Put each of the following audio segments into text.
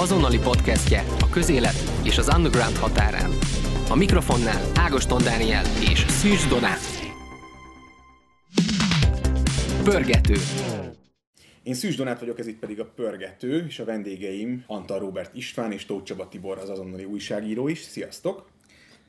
azonnali podcastje a közélet és az underground határán. A mikrofonnál Ágoston Dániel és Szűcs Donát. Pörgető. Én Szűs Donát vagyok, ez itt pedig a Pörgető, és a vendégeim Antal Robert István és Tóth Csaba Tibor, az azonnali újságíró is. Sziasztok!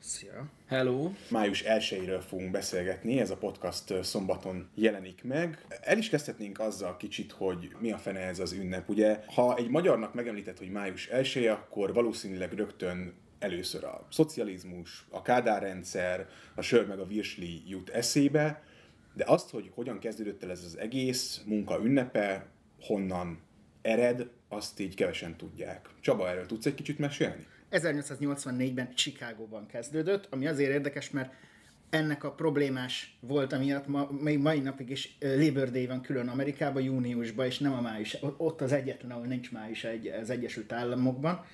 Szia! Hello! Május 1-ről fogunk beszélgetni, ez a podcast szombaton jelenik meg. El is kezdhetnénk azzal kicsit, hogy mi a fene ez az ünnep. Ugye, ha egy magyarnak megemlített, hogy május 1 akkor valószínűleg rögtön először a szocializmus, a Kádár rendszer, a sör meg a virsli jut eszébe, de azt, hogy hogyan kezdődött el ez az egész munka ünnepe, honnan ered, azt így kevesen tudják. Csaba, erről tudsz egy kicsit mesélni? 1884-ben Chicagóban kezdődött, ami azért érdekes, mert ennek a problémás volt, amiatt ma, még mai napig is Labor Day van külön Amerikában, júniusban, és nem a május. Ott az egyetlen, ahol nincs május egy, az Egyesült Államokban.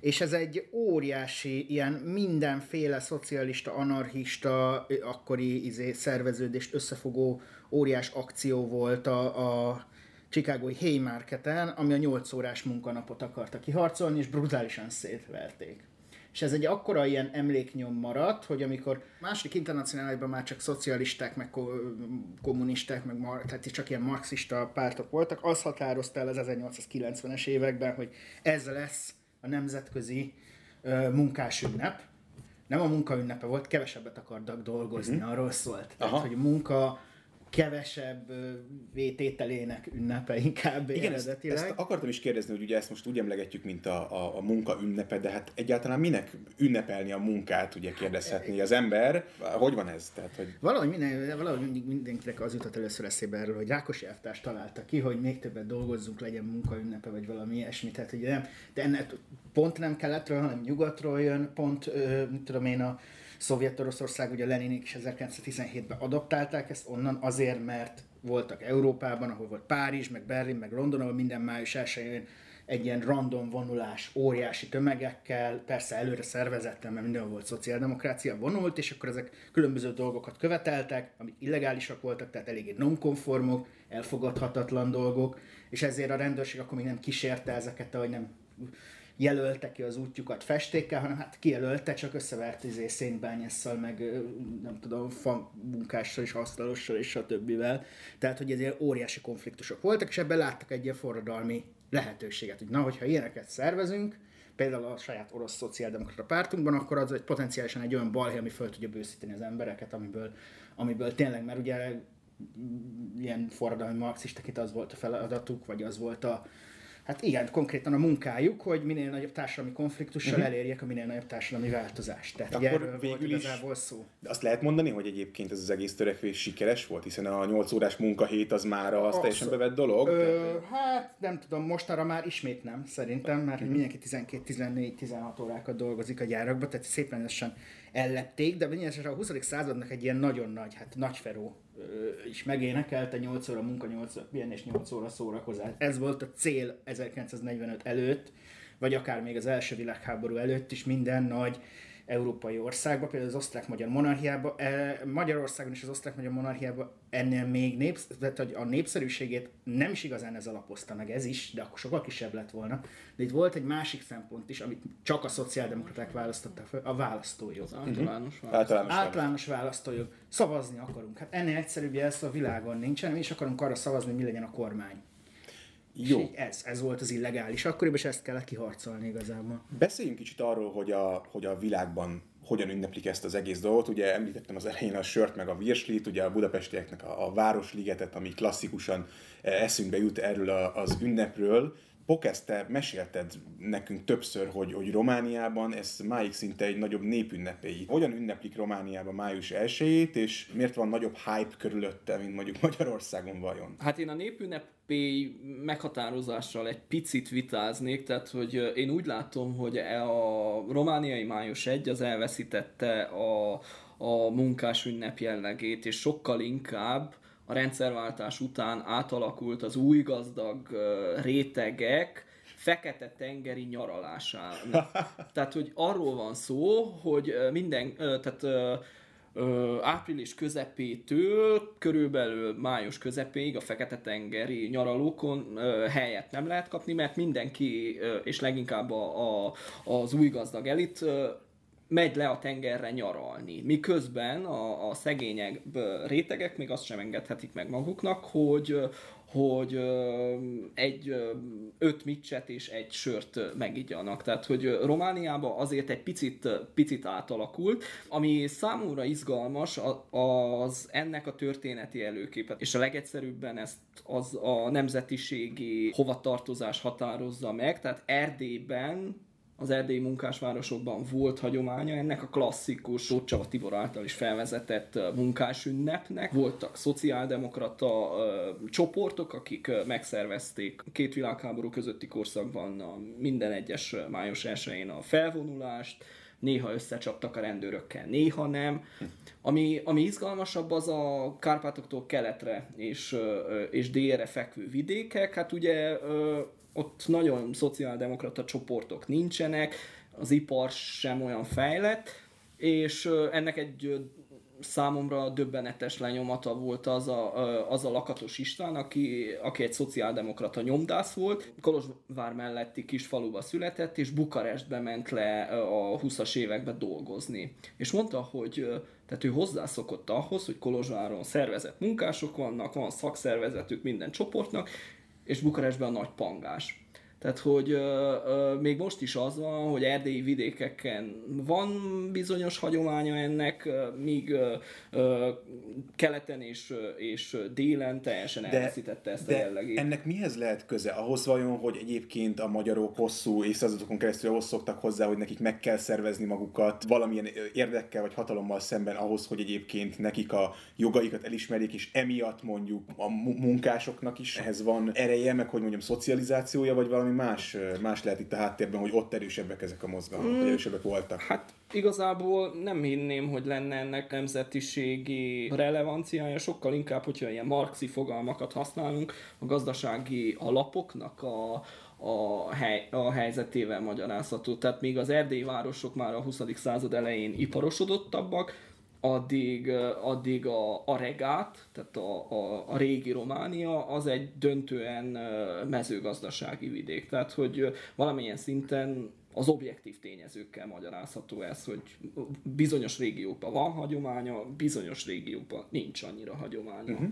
És ez egy óriási, ilyen mindenféle szocialista, anarchista, akkori izé, szerveződést összefogó óriás akció volt a, a Chicagói Haymarketen, ami a 8 órás munkanapot akarta kiharcolni, és brutálisan szétverték. És ez egy akkora ilyen emléknyom maradt, hogy amikor második internacionálisban már csak szocialisták, meg kommunisták, meg mar- tehát csak ilyen marxista pártok voltak, az határozta el az 1890-es években, hogy ez lesz a nemzetközi ö, munkásünnep. Nem a munkaünnepe volt, kevesebbet akartak dolgozni, uh-huh. arról szólt. Tehát, Aha. hogy munka kevesebb vétételének ünnepe inkább Igen, ezt, ezt akartam is kérdezni, hogy ugye ezt most úgy emlegetjük, mint a, a, a munka ünnepe, de hát egyáltalán minek ünnepelni a munkát, ugye kérdezhetni az ember. Hogy van ez? Tehát, hogy... Valahogy, minden, valahogy mindig, mindenkinek az jutott először eszébe erről, hogy Rákosi elvtárs találta ki, hogy még többet dolgozzunk, legyen munka ünnepe, vagy valami ilyesmi. Tehát, ugye nem, de ennek pont nem keletről, hanem nyugatról jön, pont, mit tudom én, a Szovjet-Oroszország, ugye Leninik is 1917-ben adaptálták ezt onnan azért, mert voltak Európában, ahol volt Párizs, meg Berlin, meg London, ahol minden május 1 egy ilyen random vonulás óriási tömegekkel, persze előre szervezettem, mert mindenhol volt szociáldemokrácia, vonult, és akkor ezek különböző dolgokat követeltek, amik illegálisak voltak, tehát eléggé nonkonformok, elfogadhatatlan dolgok, és ezért a rendőrség akkor még nem kísérte ezeket, hogy nem jelölte ki az útjukat festékkel, hanem hát kijelölte, csak összevert izé szénbányásszal, meg nem tudom, fa munkással és asztalossal és többivel. Tehát, hogy ezért óriási konfliktusok voltak, és ebben láttak egy ilyen forradalmi lehetőséget, hogy na, hogyha ilyeneket szervezünk, például a saját orosz szociáldemokrata pártunkban, akkor az egy potenciálisan egy olyan balhé, ami föl tudja bőszíteni az embereket, amiből, amiből tényleg, mert ugye ilyen forradalmi marxisták az volt a feladatuk, vagy az volt a, Hát igen, konkrétan a munkájuk, hogy minél nagyobb társadalmi konfliktussal uh-huh. elérjék a minél nagyobb társadalmi változást. Tehát Akkor erről végül volt is szó. De azt lehet mondani, hogy egyébként ez az egész törekvés sikeres volt, hiszen a 8 órás munkahét az már az teljesen bevett dolog. Ö, de... Hát nem tudom, mostanra már ismét nem, szerintem, mert uh-huh. mindenki 12-14-16 órákat dolgozik a gyárakban, tehát szépen lassan ellepték, de minden a 20. századnak egy ilyen nagyon nagy, hát nagyferó is megénekelte 8 óra munka, 8 óra pihen és 8 óra szórakozás. Ez volt a cél 1945 előtt, vagy akár még az első világháború előtt is minden nagy európai országban, például az osztrák-magyar monarchiában, e, Magyarországon és az osztrák-magyar monarchiában ennél még népsz, tehát, hogy a népszerűségét nem is igazán ez alapozta meg, ez is, de akkor sokkal kisebb lett volna. De itt volt egy másik szempont is, amit csak a szociáldemokraták választották fel, a választójog. Az általános, választójog. általános, általános választójog. Szavazni akarunk. Hát ennél egyszerűbb jelsz a világon nincsen, mi is akarunk arra szavazni, hogy mi legyen a kormány. Jó. ez, ez volt az illegális akkoriban, és ezt kellett kiharcolni igazából. Beszéljünk kicsit arról, hogy a, hogy a világban hogyan ünneplik ezt az egész dolgot. Ugye említettem az elején a sört meg a virslit, ugye a budapestieknek a, a Városligetet, ami klasszikusan eh, eszünkbe jut erről a, az ünnepről. Pokesz, te mesélted nekünk többször, hogy, hogy Romániában ez máig szinte egy nagyobb népünnepéi. Hogyan ünneplik Romániában május 1 és miért van nagyobb hype körülötte, mint mondjuk Magyarországon vajon? Hát én a népünnepi meghatározással egy picit vitáznék, tehát hogy én úgy látom, hogy e a romániai május 1 az elveszítette a, a munkás ünnep jellegét, és sokkal inkább a rendszerváltás után átalakult az új gazdag rétegek fekete tengeri nyaralásának. tehát, hogy arról van szó, hogy minden, tehát április közepétől körülbelül május közepéig a Fekete-tengeri nyaralókon helyet nem lehet kapni, mert mindenki, és leginkább a, a, az új gazdag elit megy le a tengerre nyaralni. Miközben a, a szegények rétegek még azt sem engedhetik meg maguknak, hogy hogy egy öt micset és egy sört megigyanak. Tehát, hogy Romániában azért egy picit, picit átalakult. Ami számomra izgalmas, az ennek a történeti előképet. És a legegyszerűbben ezt az a nemzetiségi hovatartozás határozza meg. Tehát Erdélyben az erdélyi munkásvárosokban volt hagyománya ennek a klasszikus Tóth Csaba Tibor által is felvezetett munkásünnepnek. Voltak szociáldemokrata ö, csoportok, akik megszervezték két világháború közötti korszakban a minden egyes május 1 a felvonulást, néha összecsaptak a rendőrökkel, néha nem. Ami, ami izgalmasabb az a Kárpátoktól keletre és, és délre fekvő vidékek. Hát ugye ott nagyon szociáldemokrata csoportok nincsenek, az ipar sem olyan fejlett, és ennek egy számomra döbbenetes lenyomata volt az a, az a Lakatos István, aki, aki egy szociáldemokrata nyomdász volt, Kolozsvár melletti kis faluba született, és Bukarestbe ment le a 20-as években dolgozni. És mondta, hogy tehát ő hozzászokott ahhoz, hogy Kolozsváron szervezett munkások vannak, van szakszervezetük minden csoportnak, és Bukarestben a nagy pangás. Tehát, hogy ö, ö, még most is az van, hogy erdélyi vidékeken van bizonyos hagyománya ennek, míg ö, ö, keleten és, és délen teljesen de, elveszítette ezt de a jellegét. ennek mihez lehet köze? Ahhoz vajon, hogy egyébként a magyarok hosszú évszázadokon keresztül ahhoz szoktak hozzá, hogy nekik meg kell szervezni magukat valamilyen érdekkel vagy hatalommal szemben ahhoz, hogy egyébként nekik a jogaikat elismerjék, és emiatt mondjuk a munkásoknak is ehhez van ereje, meg hogy mondjam szocializációja, vagy valami más, más lehet itt a háttérben, hogy ott erősebbek ezek a mozgalmak, mm. erősebbek voltak? Hát igazából nem hinném, hogy lenne ennek nemzetiségi relevanciája, sokkal inkább, hogyha ilyen marxi fogalmakat használunk, a gazdasági alapoknak a, a, hely, a helyzetével magyarázható. Tehát még az erdélyi városok már a 20. század elején iparosodottabbak, addig, addig a, a regát, tehát a, a, a régi Románia, az egy döntően mezőgazdasági vidék. Tehát, hogy valamilyen szinten az objektív tényezőkkel magyarázható ez, hogy bizonyos régiókban van hagyománya, bizonyos régiókban nincs annyira hagyománya. Uh-huh.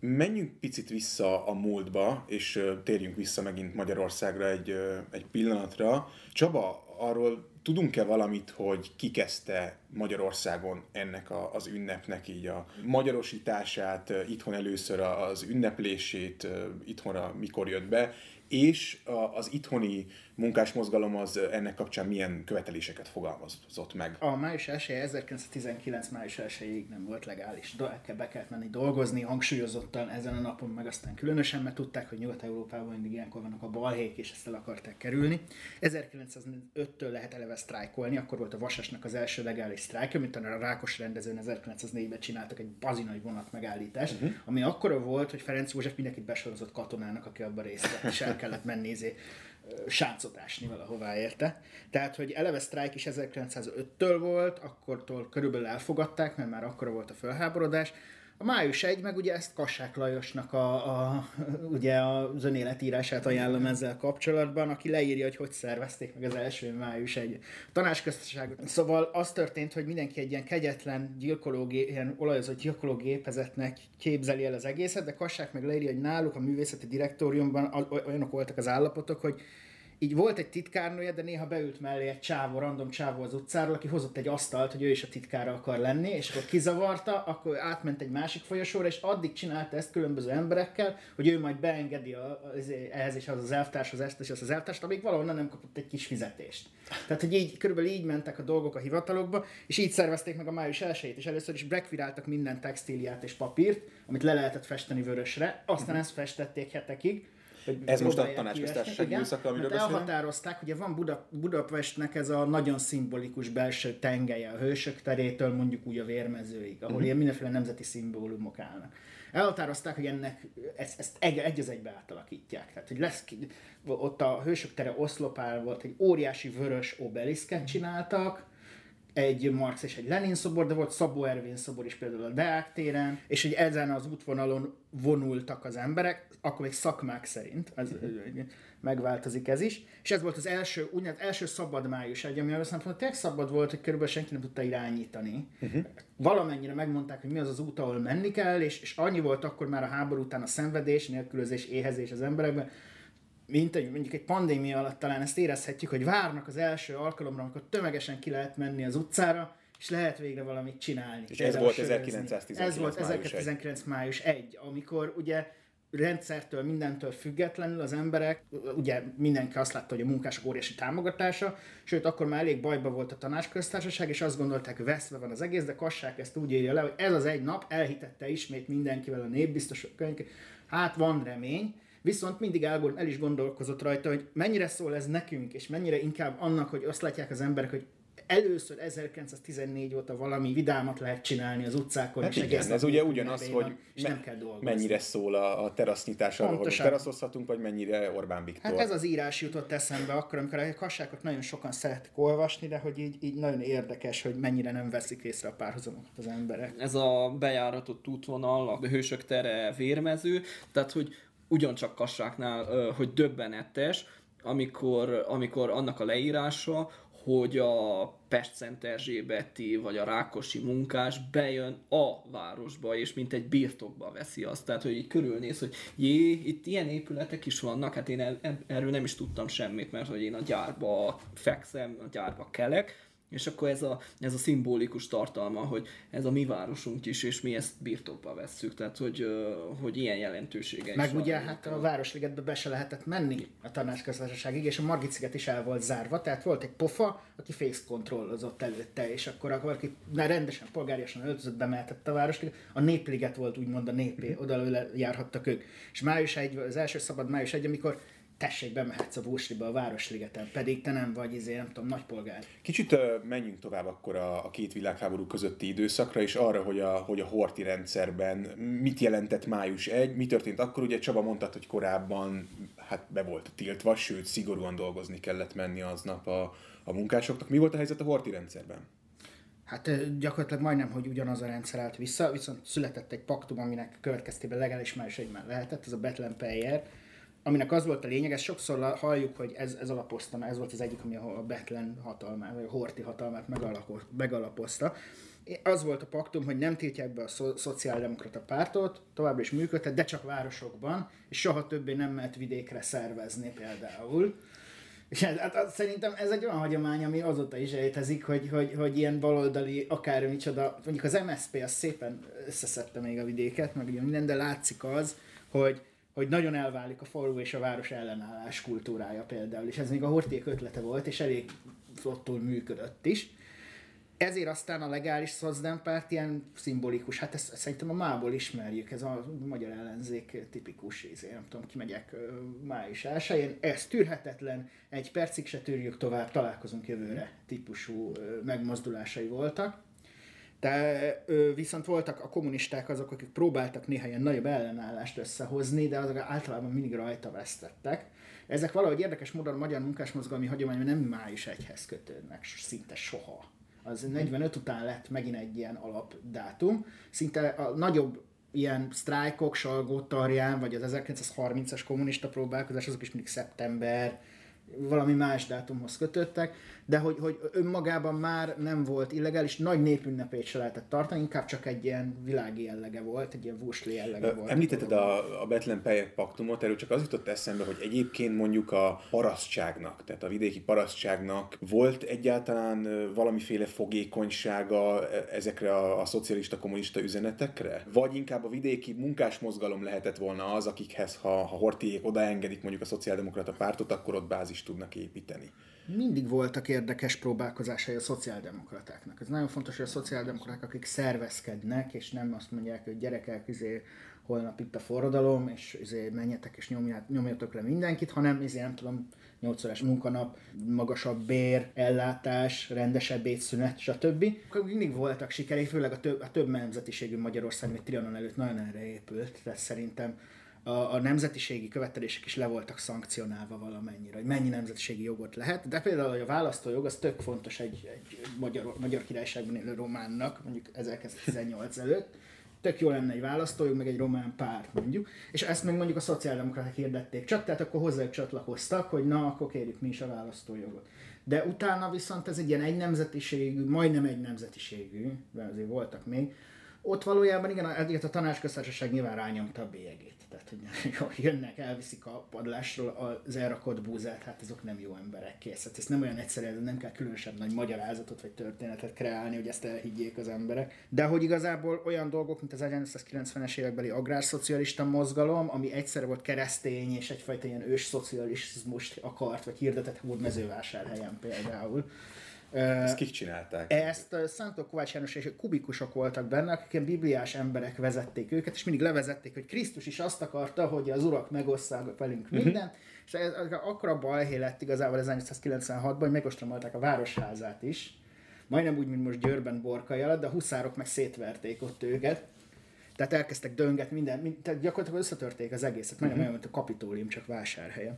Menjünk picit vissza a múltba, és térjünk vissza megint Magyarországra egy, egy pillanatra. Csaba, arról tudunk-e valamit, hogy ki kezdte Magyarországon ennek a, az ünnepnek így a magyarosítását, itthon először az ünneplését, itthonra mikor jött be, és az itthoni munkásmozgalom az ennek kapcsán milyen követeléseket fogalmazott meg? A május 1 1919 május 1 nem volt legális. De be kellett menni dolgozni, hangsúlyozottan ezen a napon, meg aztán különösen, mert tudták, hogy Nyugat-Európában mindig ilyenkor vannak a balhék, és ezt el akarták kerülni. 1905-től lehet eleve sztrájkolni, akkor volt a Vasasnak az első legális sztrájk, amit a Rákos rendezőn 1904-ben csináltak egy bazinai vonat megállítást, uh-huh. ami akkora volt, hogy Ferenc József mindenkit besorozott katonának, aki abban részt vett, és el kellett menni izé, sáncot ásni valahová érte. Tehát, hogy eleve sztrájk is 1905-től volt, akkortól körülbelül elfogadták, mert már akkor volt a felháborodás, a május 1, meg ugye ezt Kassák Lajosnak a, a, ugye az önéletírását ajánlom ezzel kapcsolatban, aki leírja, hogy hogy szervezték meg az első május egy tanácsköztársaságot. Szóval az történt, hogy mindenki egy ilyen kegyetlen gyilkológé, ilyen olajozott gyilkológépezetnek képzeli el az egészet, de Kassák meg leírja, hogy náluk a művészeti direktóriumban olyanok voltak az állapotok, hogy így volt egy titkárnője, de néha beült mellé egy csávó, random csávó az utcáról, aki hozott egy asztalt, hogy ő is a titkára akar lenni, és akkor kizavarta, akkor átment egy másik folyosóra, és addig csinálta ezt különböző emberekkel, hogy ő majd beengedi a, az, ehhez és az az elvtárshoz ezt és az az elvtársat, amíg valahonnan nem kapott egy kis fizetést. Tehát, hogy így, körülbelül így mentek a dolgok a hivatalokba, és így szervezték meg a május 1 és először is brekviráltak minden textíliát és papírt, amit le lehetett festeni vörösre, aztán uh-huh. ezt festették hetekig, ez most a tanácsköztársaság időszaka, amiről beszélünk? Elhatározták, ugye van Buda, Budapestnek ez a nagyon szimbolikus belső tengelye, a hősök terétől mondjuk úgy a vérmezőig, ahol uh-huh. ilyen mindenféle nemzeti szimbólumok állnak. Elhatározták, hogy ennek ezt, ezt egy, egy az egybe átalakítják. Tehát, hogy lesz ott a hősök tere oszlopál volt, egy óriási vörös obeliszket csináltak, egy Marx és egy Lenin szobor, de volt Szabó Ervin szobor is például a Deák téren, és hogy ezen az útvonalon vonultak az emberek, akkor még szakmák szerint, ez, megváltozik ez is, és ez volt az első, úgynevezett első szabad május egy, ami azt mondta, tényleg szabad volt, hogy körülbelül senki nem tudta irányítani. Uh-huh. Valamennyire megmondták, hogy mi az az út, ahol menni kell, és, és annyi volt akkor már a háború után a szenvedés, nélkülözés, éhezés az emberekben, mint egy, mondjuk egy pandémia alatt talán ezt érezhetjük, hogy várnak az első alkalomra, amikor tömegesen ki lehet menni az utcára, és lehet végre valamit csinálni. És ez volt 1919 Ez volt 1919 május 1, amikor ugye rendszertől, mindentől függetlenül az emberek, ugye mindenki azt látta, hogy a munkások óriási támogatása, sőt, akkor már elég bajba volt a tanácsköztársaság, és azt gondolták, hogy veszve van az egész, de Kassák ezt úgy írja le, hogy ez az egy nap elhitette ismét mindenkivel a népbiztos könyv, hát van remény, Viszont mindig el, el is gondolkozott rajta, hogy mennyire szól ez nekünk, és mennyire inkább annak, hogy azt látják az emberek, hogy először 1914 óta valami vidámat lehet csinálni az utcákon. Hát és igen, ez ugye ugyanaz, hogy és me- nem kell mennyire szól a, a terasznyitás arról, hogy teraszozhatunk, vagy mennyire Orbán Viktor. Hát ez az írás jutott eszembe akkor, amikor a kassákat nagyon sokan szeretik olvasni, de hogy így, így nagyon érdekes, hogy mennyire nem veszik észre a párhuzamokat az emberek. Ez a bejáratott útvonal, a hősök tere vérmező, tehát hogy ugyancsak kassáknál, hogy döbbenetes, amikor, amikor annak a leírása, hogy a Pest-Szent Erzsébeti vagy a Rákosi munkás bejön a városba, és mint egy birtokba veszi azt. Tehát, hogy így körülnéz, hogy jé, itt ilyen épületek is vannak, hát én erről nem is tudtam semmit, mert hogy én a gyárba fekszem, a gyárba kelek, és akkor ez a, ez a szimbolikus tartalma, hogy ez a mi városunk is, és mi ezt birtokba vesszük, tehát hogy, hogy ilyen jelentősége Meg is ugye van, hát a Városligetbe be se lehetett menni a tanácsköztársaságig, és a Margit sziget is el volt zárva, tehát volt egy pofa, aki face kontrollozott előtte, és akkor, aki rendesen, polgáriasan öltözött, bemeltette a Városliget, a Népliget volt úgymond a népé, oda járhattak ők. És május egy, az első szabad május egy, amikor tessék, bemehetsz a Vósliba a Városligeten, pedig te nem vagy, izé, nem tudom, nagypolgár. Kicsit uh, menjünk tovább akkor a, a két világháború közötti időszakra, és arra, hogy a, hogy a horti rendszerben mit jelentett május 1, mi történt akkor, ugye Csaba mondta, hogy korábban hát be volt tiltva, sőt, szigorúan dolgozni kellett menni aznap a, a munkásoknak. Mi volt a helyzet a horti rendszerben? Hát gyakorlatilag majdnem, hogy ugyanaz a rendszer állt vissza, viszont született egy paktum, aminek következtében legális május egy már lehetett, ez a Betlen Peyer, aminek az volt a lényeg, ezt sokszor halljuk, hogy ez, ez alapozta, ez volt az egyik, ami a Betlen hatalmát, vagy a Horti hatalmát megalapozta. Az volt a paktum, hogy nem tiltják be a szo- szociáldemokrata pártot, továbbra is működhet, de csak városokban, és soha többé nem mehet vidékre szervezni például. És ez, hát szerintem ez egy olyan hagyomány, ami azóta is létezik, hogy, hogy, hogy ilyen baloldali, akár micsoda, mondjuk az MSZP az szépen összeszedte még a vidéket, meg ugye minden, de látszik az, hogy hogy nagyon elválik a falu és a város ellenállás kultúrája például, és ez még a Horték ötlete volt, és elég flottul működött is. Ezért aztán a legális párt ilyen szimbolikus, hát ezt szerintem a mából ismerjük, ez a magyar ellenzék tipikus, izé, nem tudom, kimegyek május 1 ez tűrhetetlen, egy percig se tűrjük tovább, találkozunk jövőre típusú megmozdulásai voltak. De ö, viszont voltak a kommunisták azok, akik próbáltak néha ilyen nagyobb ellenállást összehozni, de azok általában mindig rajta vesztettek. Ezek valahogy érdekes módon a magyar munkásmozgalmi hagyományban nem május egyhez kötődnek, szinte soha. Az 45 után lett megint egy ilyen alapdátum. Szinte a nagyobb ilyen sztrájkok, Salgótarján, vagy az 1930-as kommunista próbálkozás, azok is mindig szeptember, valami más dátumhoz kötöttek, de hogy, hogy önmagában már nem volt illegális, nagy népünnepét se lehetett tartani, inkább csak egy ilyen világi jellege volt, egy ilyen vusli jellege volt. Említetted a, a Betlen Pejek paktumot, erről csak az jutott eszembe, hogy egyébként mondjuk a parasztságnak, tehát a vidéki parasztságnak volt egyáltalán valamiféle fogékonysága e, ezekre a, a szocialista kommunista üzenetekre? Vagy inkább a vidéki munkásmozgalom lehetett volna az, akikhez, ha, ha Hortiék odaengedik mondjuk a szociáldemokrata pártot, akkor ott bázis tudnak építeni? Mindig voltak érdekes próbálkozásai a szociáldemokratáknak. Ez nagyon fontos, hogy a szociáldemokraták, akik szervezkednek, és nem azt mondják, hogy gyerekek, izé, holnap itt a forradalom, és izé, menjetek és nyomjatok le mindenkit, hanem izé, nem tudom, 8 órás munkanap, magasabb bér, ellátás, rendesebb étszünet, stb. Mindig voltak sikerei, főleg a több, a több nemzetiségű Magyarország, még Trianon előtt nagyon erre épült, tehát szerintem a, a nemzetiségi követelések is le voltak szankcionálva valamennyire, hogy mennyi nemzetiségi jogot lehet, de például a választójog az tök fontos egy, egy magyar, magyar királyságban élő románnak, mondjuk 1918 előtt, tök jó lenne egy választójog, meg egy román párt mondjuk, és ezt még mondjuk a szociáldemokraták hirdették. Csak, tehát akkor hozzájuk csatlakoztak, hogy na, akkor kérjük mi is a választójogot. De utána viszont ez egy ilyen egy nemzetiségű, majdnem egy nemzetiségű, mert azért voltak még, ott valójában igen, a, a tanácsköztársaság nyilván rányomta a bélyegét. Tehát, hogy jönnek, elviszik a padlásról az elrakott búzát, hát azok nem jó emberek, kész. Hát ez nem olyan egyszerű, nem kell különösebb nagy magyarázatot vagy történetet kreálni, hogy ezt elhiggyék az emberek. De hogy igazából olyan dolgok, mint az 1990-es évekbeli agrárszocialista mozgalom, ami egyszerre volt keresztény és egyfajta ilyen ős szocializmust akart, vagy hirdetett Hódmezővásárhelyen például ezt kik csinálták? Ezt Szentó Kovács János és kubikusok voltak benne, akik bibliás emberek vezették őket, és mindig levezették, hogy Krisztus is azt akarta, hogy az urak megosszák velünk uh-huh. mindent, és ez, akkor a balhé lett igazából 1996-ban, hogy megostromolták a városházát is, majdnem úgy, mint most Győrben Borkai alatt, de a huszárok meg szétverték ott őket. Tehát elkezdtek dönget, minden, mind, tehát gyakorlatilag összetörték az egészet, nagyon uh-huh. olyan, mint a kapitólium, csak vásárhelye.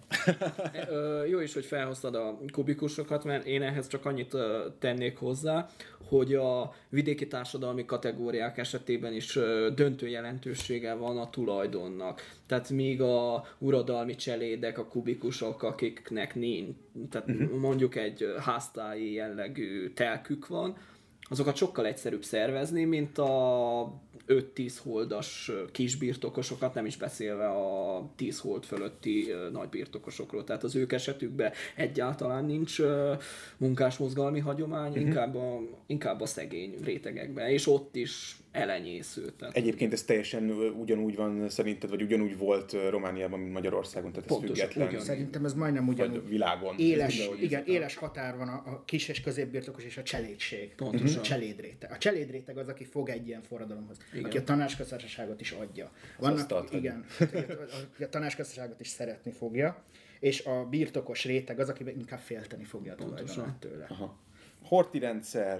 Jó is, hogy felhoztad a kubikusokat, mert én ehhez csak annyit tennék hozzá, hogy a vidéki társadalmi kategóriák esetében is döntő jelentősége van a tulajdonnak. Tehát míg a uradalmi cselédek, a kubikusok, akiknek nincs, tehát uh-huh. mondjuk egy háztáji jellegű telkük van, azokat sokkal egyszerűbb szervezni, mint a 5-10 holdas kisbirtokosokat, nem is beszélve a 10 hold fölötti nagy birtokosokról. Tehát az ők esetükben egyáltalán nincs munkásmozgalmi hagyomány, uh-huh. inkább, a, inkább a szegény rétegekben, és ott is elenyésző. Tehát... Egyébként ez teljesen ugyanúgy van szerinted, vagy ugyanúgy volt Romániában, mint Magyarországon, tehát Pontos, ez független. Ugyan. Szerintem ez majdnem ugyanúgy. Vagy világon. Éles, igen, éles határ van a, a kis és középbirtokos és a cselédség. Pontosan. A cselédréteg. A cselédréteg az, aki fog egy ilyen forradalomhoz, igen. aki a tanácsköztársaságot is adja. Vannak, azt igen, aki a tanácsköztársaságot is szeretni fogja, és a birtokos réteg az, aki inkább félteni fogja a tőle. Aha. Horti rendszer,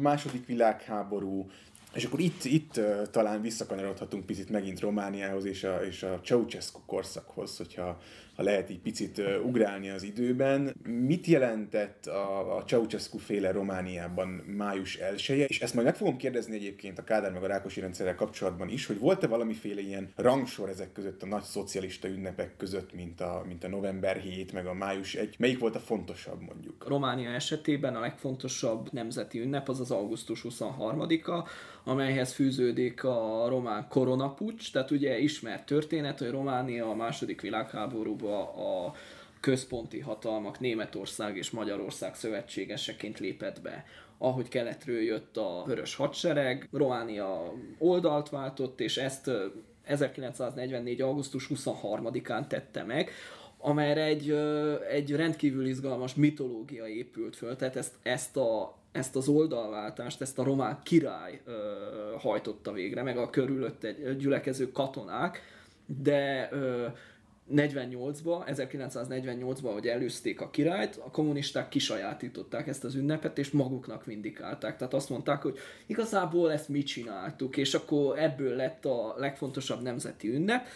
második világháború, és akkor itt, itt talán visszakanyarodhatunk picit megint Romániához és a, és a Ceausescu korszakhoz, hogyha ha lehet így picit ugrálni az időben. Mit jelentett a, a Ceausescu féle Romániában május 1 -e? És ezt majd meg fogom kérdezni egyébként a Kádár meg a Rákosi rendszerrel kapcsolatban is, hogy volt-e valamiféle ilyen rangsor ezek között a nagy szocialista ünnepek között, mint a, mint a november 7, meg a május 1. Melyik volt a fontosabb mondjuk? Románia esetében a legfontosabb nemzeti ünnep az az augusztus 23-a, amelyhez fűződik a román koronapucs, tehát ugye ismert történet, hogy Románia a második világháborúban a központi hatalmak Németország és Magyarország szövetségeseként lépett be. Ahogy keletről jött a vörös hadsereg, Románia oldalt váltott, és ezt 1944. augusztus 23-án tette meg, amelyre egy, egy rendkívül izgalmas mitológia épült föl, tehát ezt, ezt a ezt az oldalváltást, ezt a román király ö, hajtotta végre, meg a körülött egy gyülekező katonák, de ö, 48-ba, 1948-ban, hogy előzték a királyt, a kommunisták kisajátították ezt az ünnepet, és maguknak vindikálták. Tehát azt mondták, hogy igazából ezt mi csináltuk, és akkor ebből lett a legfontosabb nemzeti ünnep.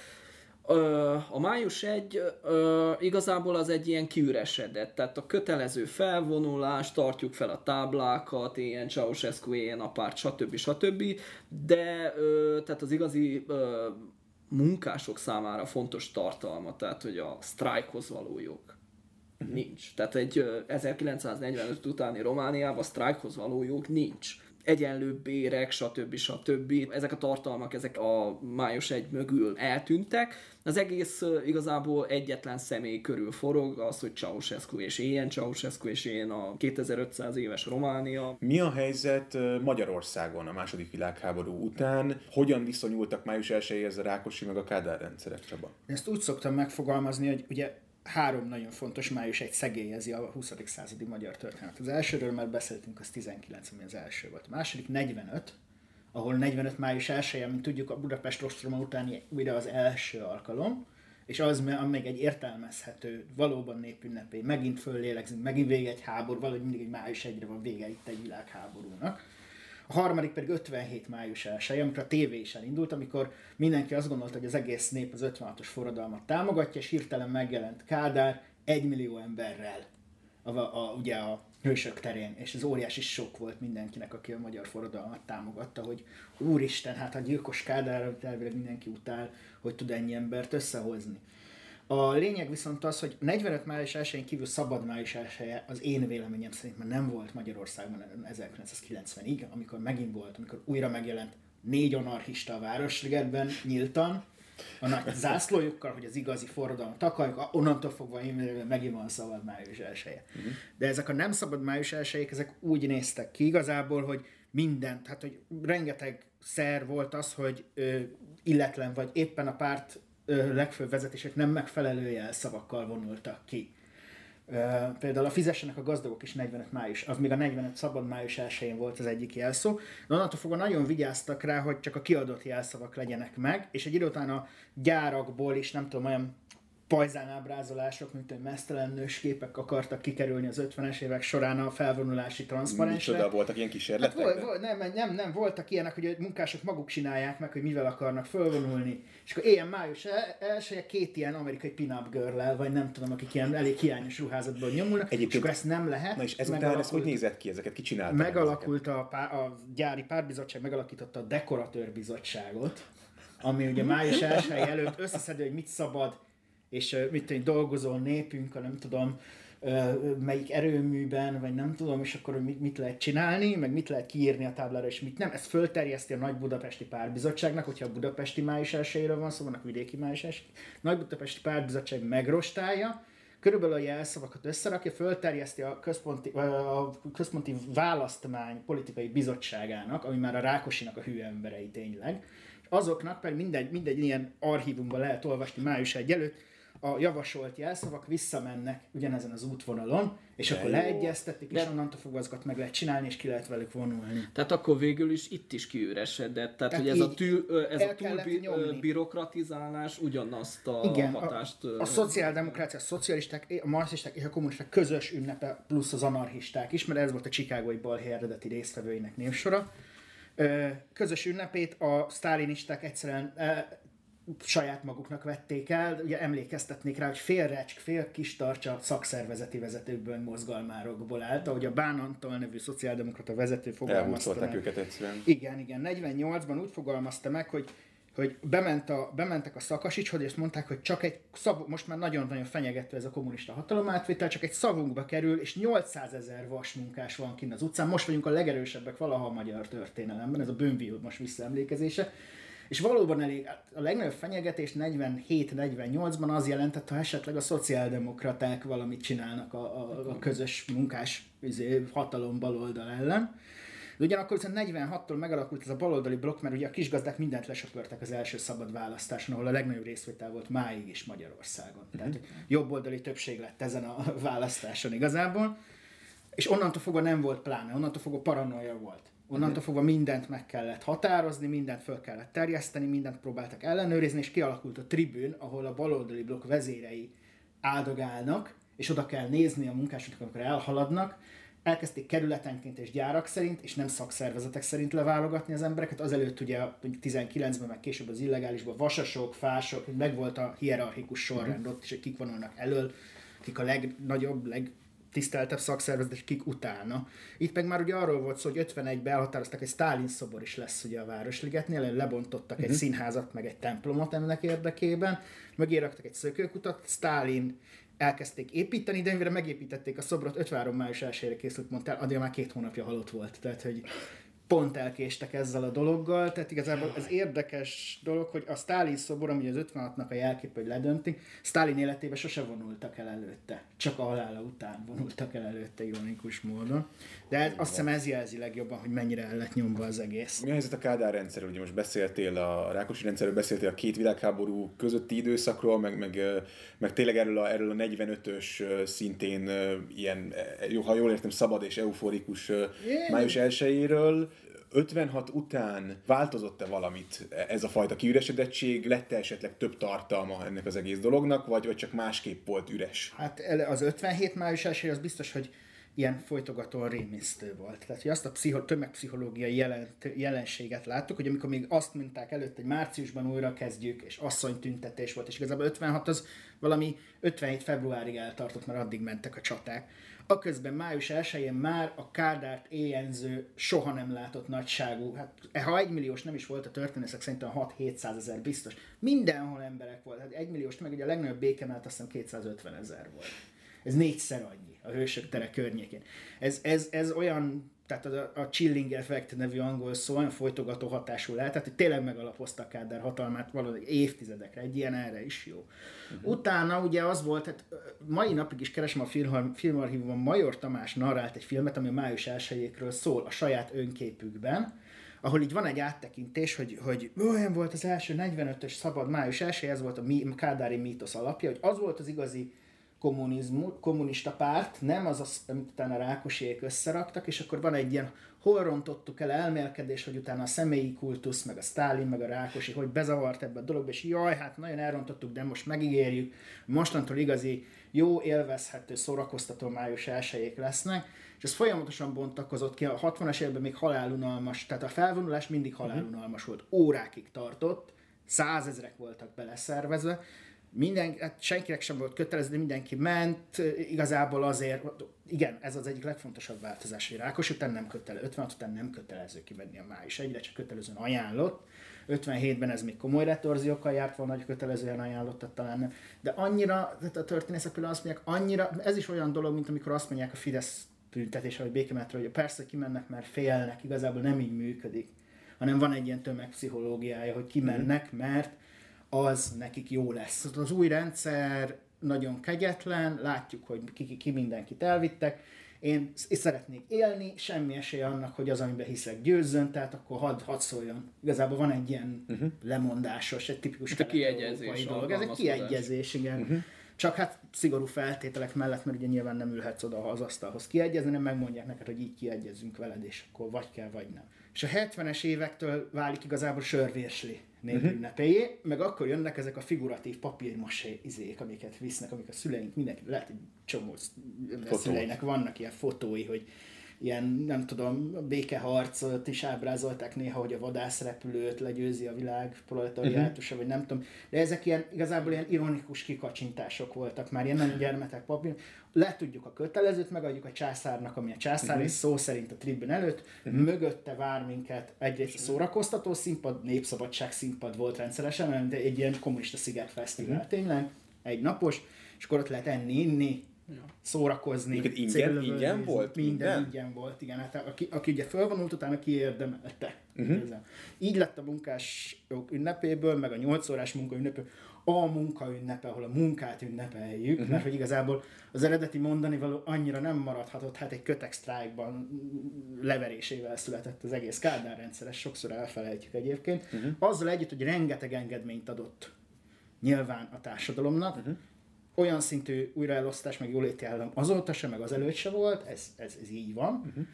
A május 1 igazából az egy ilyen kiüresedett, tehát a kötelező felvonulás, tartjuk fel a táblákat, ilyen Ceausescu, ilyen a párt, stb. stb. De tehát az igazi munkások számára fontos tartalma, tehát hogy a sztrájkhoz való jog uh-huh. nincs. Tehát egy 1945 utáni Romániában a sztrájkhoz való jog nincs egyenlő bérek, stb. stb. Ezek a tartalmak, ezek a május egy mögül eltűntek. Az egész igazából egyetlen személy körül forog, az, hogy Ceausescu és ilyen Ceausescu és ilyen a 2500 éves Románia. Mi a helyzet Magyarországon a második világháború után? Hogyan viszonyultak május 1 a Rákosi meg a Kádár rendszerek, Csaba? Ezt úgy szoktam megfogalmazni, hogy ugye három nagyon fontos május egy szegélyezi a 20. századi magyar történet. Az elsőről már beszéltünk, az 19, ami az első volt. A második 45, ahol 45 május 1 mint tudjuk, a Budapest ostroma utáni újra az első alkalom, és az még egy értelmezhető, valóban népünnepé, megint föllélegzünk, megint vége egy háború, valahogy mindig egy május egyre van vége itt egy világháborúnak. A harmadik pedig 57 május 1 amikor a tévé is elindult, amikor mindenki azt gondolta, hogy az egész nép az 56-os forradalmat támogatja, és hirtelen megjelent Kádár egy millió emberrel, a, a, ugye a hősök terén, és ez óriási sok volt mindenkinek, aki a magyar forradalmat támogatta, hogy úristen, hát a gyilkos Kádár elvileg mindenki utál, hogy tud ennyi embert összehozni. A lényeg viszont az, hogy 45 május 1 kívül szabad május 1 az én véleményem szerint már nem volt Magyarországban 1990-ig, amikor megint volt, amikor újra megjelent négy anarchista a Városligetben nyíltan, a nagy zászlójukkal, hogy az igazi forradalmat akarjuk, onnantól fogva én megint van szabad május 1 uh-huh. De ezek a nem szabad május 1 ezek úgy néztek ki igazából, hogy minden, tehát hogy rengeteg szer volt az, hogy ö, illetlen vagy éppen a párt legfőbb vezetések nem megfelelő jelszavakkal vonultak ki. Például a fizessenek a gazdagok is 45 május, az még a 45 szabad május 1 volt az egyik jelszó, de onnantól fogva nagyon vigyáztak rá, hogy csak a kiadott jelszavak legyenek meg, és egy idő után a gyárakból is nem tudom, olyan pajzán ábrázolások, mint egy mesztelen nős képek akartak kikerülni az 50-es évek során a felvonulási transzparensre. Micsoda voltak ilyen kísérletek? Hát, vol, vol, nem, nem, nem, voltak ilyenek, hogy a munkások maguk csinálják meg, hogy mivel akarnak fölvonulni. És akkor ilyen május elsője két ilyen amerikai pin-up girl vagy nem tudom, akik ilyen elég hiányos ruházatban nyomulnak, Egyébként, és akkor ezt nem lehet. Na és ezután ez hogy nézett ki, ezeket ki csinálta? Megalakult a, pár, a gyári párbizottság, megalakította a dekoratőrbizottságot, ami ugye május 1 előtt összeszedő, hogy mit szabad és mit tudom, dolgozó népünk, nem tudom, melyik erőműben, vagy nem tudom, és akkor mit, mit lehet csinálni, meg mit lehet kiírni a táblára, és mit nem. Ez fölterjeszti a Nagy Budapesti Párbizottságnak, hogyha a budapesti május elsőjéről van szó, vannak vidéki május első. Nagy Budapesti Párbizottság megrostálja, körülbelül a jelszavakat összerakja, fölterjeszti a központi, a központi választmány politikai bizottságának, ami már a Rákosinak a hű emberei tényleg, azoknak pedig mindegy, mindegy ilyen archívumban lehet olvasni május 1 előtt, a javasolt jelszavak visszamennek ugyanezen az útvonalon, és De akkor jó. leegyeztetik, és De... onnantól fogva azokat meg lehet csinálni, és ki lehet velük vonulni. Tehát akkor végül is itt is kiüresedett. Tehát, Tehát hogy ez a, tű, ez a túl birokratizálás ugyanazt a Igen, hatást... A, a szociáldemokrácia, a szocialisták, a marxisták és a kommunisták közös ünnepe, plusz az anarchisták is, mert ez volt a Chicagói balhé eredeti résztvevőinek névsora. Közös ünnepét a sztálinisták egyszerűen saját maguknak vették el, ugye emlékeztetnék rá, hogy fél recsk, fél kis tartsa szakszervezeti vezetőkből, mozgalmárokból állt, ahogy a Bán Antal nevű szociáldemokrata vezető fogalmazta meg. őket egyszerűen. Igen, igen. 48-ban úgy fogalmazta meg, hogy hogy bement a, bementek a szakasicshoz, és mondták, hogy csak egy szav, most már nagyon-nagyon fenyegető ez a kommunista hatalomátvétel, csak egy szavunkba kerül, és 800 ezer vasmunkás van kint az utcán. Most vagyunk a legerősebbek valaha a magyar történelemben, ez a bőnvió most visszaemlékezése. És valóban elég, a legnagyobb fenyegetés 47-48-ban az jelentett, ha esetleg a szociáldemokraták valamit csinálnak a, a, a közös munkás izé, hatalom baloldal ellen. De ugyanakkor viszont 46-tól megalakult ez a baloldali blokk, mert ugye a kisgazdák mindent lesöpörtek az első szabad választáson, ahol a legnagyobb részvétel volt máig is Magyarországon. Mm-hmm. Tehát jobboldali többség lett ezen a választáson igazából. És onnantól fogva nem volt pláne, onnantól fogva paranoia volt. Onnantól fogva mindent meg kellett határozni, mindent föl kellett terjeszteni, mindent próbáltak ellenőrizni, és kialakult a tribűn, ahol a baloldali blokk vezérei áldogálnak, és oda kell nézni a munkásoknak, amikor elhaladnak, elkezdték kerületenként és gyárak szerint, és nem szakszervezetek szerint leválogatni az embereket. Azelőtt ugye 19-ben, meg később az illegálisban vasasok, fások, meg volt a hierarchikus sorrend ott is, hogy kik vonulnak elől, kik a legnagyobb, leg tiszteltebb szakszervezet, és kik utána. Itt meg már ugye arról volt szó, hogy 51-ben elhatároztak, egy Stalin szobor is lesz ugye a Városligetnél, lebontottak uh-huh. egy mhm. színházat, meg egy templomot ennek érdekében, mögéraktak egy szökőkutat, Stalin elkezdték építeni, de mire megépítették a szobrot, 53 május 1 készült, mondtál, addig már két hónapja halott volt. Tehát, hogy pont elkéstek ezzel a dologgal, tehát igazából ez érdekes dolog, hogy a Stalin szobor, ami az 56-nak a jelkép, hogy ledönti, Stalin életében sose vonultak el előtte, csak a halála után vonultak el előtte ironikus módon. De ez, azt hiszem ez jelzi legjobban, hogy mennyire el lett nyomva az egész. Mi a helyzet a Kádár rendszerről? Ugye most beszéltél a Rákosi rendszerről, beszéltél a két világháború közötti időszakról, meg, meg, meg tényleg erről a, erről a 45-ös szintén ilyen, ha jól értem, szabad és euforikus yeah. május 1 56 után változott-e valamit ez a fajta kiüresedettség? Lett-e esetleg több tartalma ennek az egész dolognak, vagy, vagy csak másképp volt üres? Hát az 57 május első az biztos, hogy ilyen folytogatóan rémisztő volt. Tehát, hogy azt a pszicho, tömegpszichológiai jelent, jelenséget láttuk, hogy amikor még azt mondták előtt, hogy márciusban újra kezdjük, és asszonytüntetés volt, és igazából 56 az valami 57 februárig eltartott, mert addig mentek a csaták. Aközben május 1-én már a Kádárt éjenző, soha nem látott nagyságú, hát ha egymilliós nem is volt a történészek, szerintem 6-700 ezer biztos. Mindenhol emberek volt, hát egymilliós, meg ugye a legnagyobb békemelt azt hiszem 250 ezer volt. Ez négyszer annyi a Hősök tere környékén. Ez, ez, ez olyan tehát a, a chilling effect nevű angol szó olyan folytogató hatású lehet, tehát hogy tényleg megalapozta Kádár hatalmát valahogy évtizedekre, egy ilyen erre is jó. Uh-huh. Utána ugye az volt, hát mai napig is keresem a film, filmarchívumban, Major Tamás narrált egy filmet, ami a május elsőjékről szól a saját önképükben, ahol így van egy áttekintés, hogy, hogy olyan volt az első 45-ös szabad május első, ez volt a Kádári mítosz alapja, hogy az volt az igazi kommunista párt, nem az, az amit utána Rákosék összeraktak, és akkor van egy ilyen, hol rontottuk el elmélkedés, hogy utána a személyi kultusz, meg a Stálin, meg a Rákosi, hogy bezavart ebbe a dologba, és jaj, hát nagyon elrontottuk, de most megígérjük, mostantól igazi, jó, élvezhető, szórakoztató május elsőjék lesznek, és ez folyamatosan bontakozott ki, a 60-as években még halálunalmas, tehát a felvonulás mindig halálunalmas volt, órákig tartott, százezrek voltak beleszervezve, minden, hát senkinek sem volt kötelező, de mindenki ment, igazából azért, igen, ez az egyik legfontosabb változás, hogy Rákos után nem kötelező, 56 után nem kötelező kivenni a május egyre, csak kötelezően ajánlott. 57-ben ez még komoly retorziókkal járt volna, hogy kötelezően ajánlottat talán nem. De annyira, tehát a történészek például azt mondják, annyira, ez is olyan dolog, mint amikor azt mondják a Fidesz tüntetés, vagy békemetre, hogy persze kimennek, mert félnek, igazából nem így működik, hanem van egy ilyen tömegpszichológiája, hogy kimennek, mert az nekik jó lesz. Az új rendszer nagyon kegyetlen, látjuk, hogy ki, ki, ki mindenkit elvittek, én szeretnék élni, semmi esély annak, hogy az, amiben hiszek, győzzön, tehát akkor hadd had szóljon. Igazából van egy ilyen uh-huh. lemondásos, egy tipikus a kiegyezés dolog. Ez egy kiegyezés, igen. Uh-huh. Csak hát szigorú feltételek mellett, mert ugye nyilván nem ülhetsz oda az asztalhoz kiegyezni, nem megmondják neked, hogy így kiegyezünk veled, és akkor vagy kell, vagy nem. És a 70-es évektől válik igazából sörvérsli népünnepéjé, uh-huh. meg akkor jönnek ezek a figuratív papírmasé izék, amiket visznek, amik a szüleink, mindenki, lehet, hogy csomó szüleinek vannak ilyen fotói, hogy ilyen, nem tudom, békeharcot is ábrázolták néha, hogy a vadászrepülőt legyőzi a világ proletariátusa, uh-huh. vagy nem tudom. De ezek ilyen, igazából ilyen ironikus kikacsintások voltak már, ilyen nem gyermetek papír. Letudjuk a kötelezőt, megadjuk a császárnak, ami a császár, uh-huh. és szó szerint a tribün előtt, uh-huh. mögötte vár minket egyrészt a szórakoztató színpad, népszabadság színpad volt rendszeresen, de egy ilyen kommunista szigetfesztivál uh-huh. tényleg, egy napos, és akkor ott lehet enni, inni. Szórakozni. Minket ingyen, ingyen volt? Minden, minden ingyen volt, igen. Hát aki, aki ugye fölvonult, utána kiérdemelte. Uh-huh. Így lett a munkások ünnepéből, meg a 8 órás munka ünnepéből a munka ünnepe, ahol a munkát ünnepeljük, uh-huh. mert hogy igazából az eredeti mondani való annyira nem maradhatott, hát egy kötek leverésével született az egész Kádár rendszer, ezt sokszor elfelejtjük egyébként. Uh-huh. Azzal együtt, hogy rengeteg engedményt adott nyilván a társadalomnak, uh-huh olyan szintű újraelosztás, meg jóléti állam azóta sem, meg az előtt se volt, ez, ez, ez így van. Uh-huh.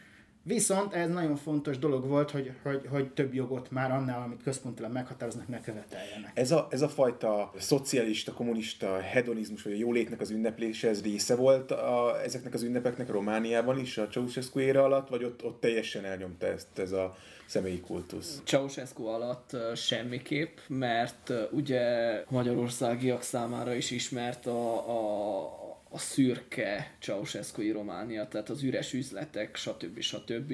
Viszont ez nagyon fontos dolog volt, hogy, hogy, hogy több jogot már annál, amit központilag meghatároznak, ne követeljenek. Ez a, ez a fajta szocialista, kommunista hedonizmus, vagy a jólétnek az ünneplése, ez része volt a, ezeknek az ünnepeknek a Romániában is, a Ceausescu ére alatt, vagy ott, ott teljesen elnyomta ezt ez a személyi kultusz? Ceausescu alatt semmiképp, mert ugye magyarországiak számára is ismert a, a, a szürke ceausescu Románia, tehát az üres üzletek, stb. stb.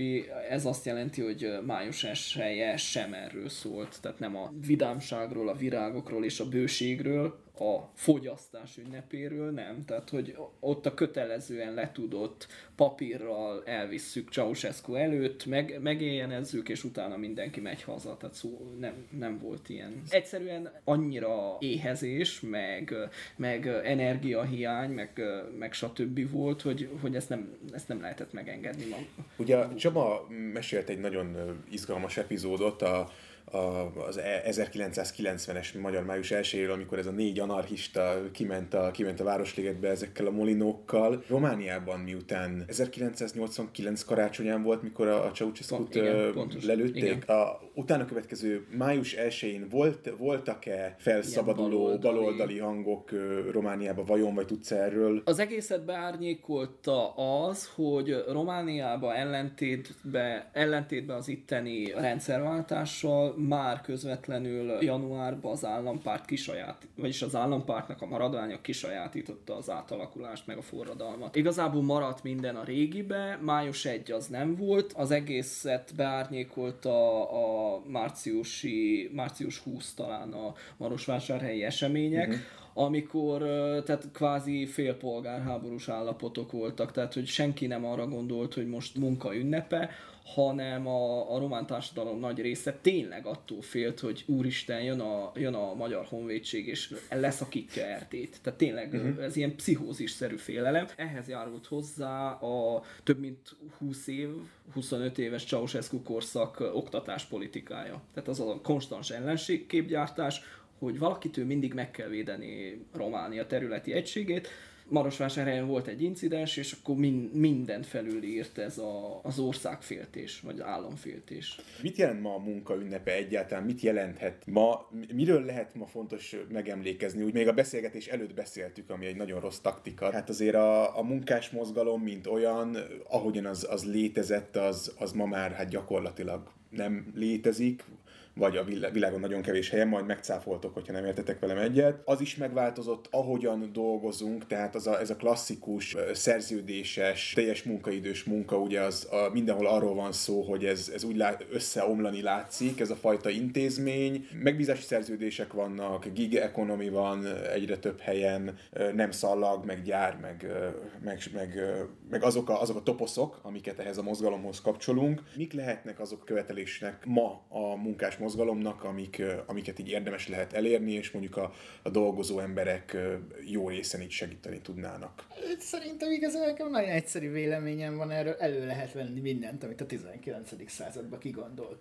Ez azt jelenti, hogy május esélye sem erről szólt, tehát nem a vidámságról, a virágokról és a bőségről, a fogyasztás ünnepéről, nem. Tehát, hogy ott a kötelezően letudott papírral elvisszük Ceausescu előtt, meg, megéljenezzük, és utána mindenki megy haza. Tehát szó, nem, nem volt ilyen. Egyszerűen annyira éhezés, meg, meg energiahiány, meg, meg stb. volt, hogy, hogy ezt, nem, ezt nem lehetett megengedni mag. Ugye Csaba mesélt egy nagyon izgalmas epizódot a, az 1990-es magyar május 1 amikor ez a négy anarchista kiment a, kiment a Városligetbe ezekkel a molinókkal. Romániában miután 1989 karácsonyán volt, mikor a, a Ceausescu-t lelőtték, igen. A, utána következő május 1-én volt, voltak-e felszabaduló baloldali. baloldali hangok Romániában, vajon, vagy tudsz erről? Az egészet beárnyékolta az, hogy Romániában ellentétben, ellentétben az itteni rendszerváltással már közvetlenül januárban az állampárt kisaját, vagyis az állampártnak a maradványa kisajátította az átalakulást, meg a forradalmat. Igazából maradt minden a régibe, május 1 az nem volt, az egészet beárnyékolta a márciusi, március 20 talán a Marosvásárhelyi események, uh-huh amikor tehát kvázi félpolgárháborús állapotok voltak, tehát hogy senki nem arra gondolt, hogy most munka ünnepe, hanem a, a román társadalom nagy része tényleg attól félt, hogy úristen, jön a, jön a magyar honvédség, és leszakítja Erdét. Tehát tényleg uh-huh. ez ilyen pszichózisszerű félelem. Ehhez járult hozzá a több mint 20 év, 25 éves Ceausescu korszak oktatáspolitikája. Tehát az a konstans ellenségképgyártás, hogy valakitől mindig meg kell védeni Románia területi egységét, Marosvásárhelyen volt egy incidens, és akkor min, mindent felülírt ez a, az országféltés, vagy államféltés. Mit jelent ma a munka ünnepe egyáltalán? Mit jelenthet ma? Miről lehet ma fontos megemlékezni? Úgy még a beszélgetés előtt beszéltük, ami egy nagyon rossz taktika. Hát azért a, a munkás mozgalom, mint olyan, ahogyan az, az létezett, az, az ma már hát gyakorlatilag nem létezik vagy a világon nagyon kevés helyen, majd megcáfoltok, hogyha nem értetek velem egyet. Az is megváltozott, ahogyan dolgozunk, tehát az a, ez a klasszikus szerződéses, teljes munkaidős munka, ugye az a, mindenhol arról van szó, hogy ez, ez úgy lá, összeomlani látszik, ez a fajta intézmény. Megbízási szerződések vannak, gig economy van egyre több helyen, nem szallag, meg gyár, meg, meg, meg, meg azok, a, azok a toposzok, amiket ehhez a mozgalomhoz kapcsolunk. Mik lehetnek azok követelésnek ma a munkás mozgalomnak, amik, amiket így érdemes lehet elérni, és mondjuk a, a dolgozó emberek jó részen így segíteni tudnának. Szerintem igazából nekem nagyon egyszerű véleményem van erről, elő lehet venni mindent, amit a 19. században kigondol,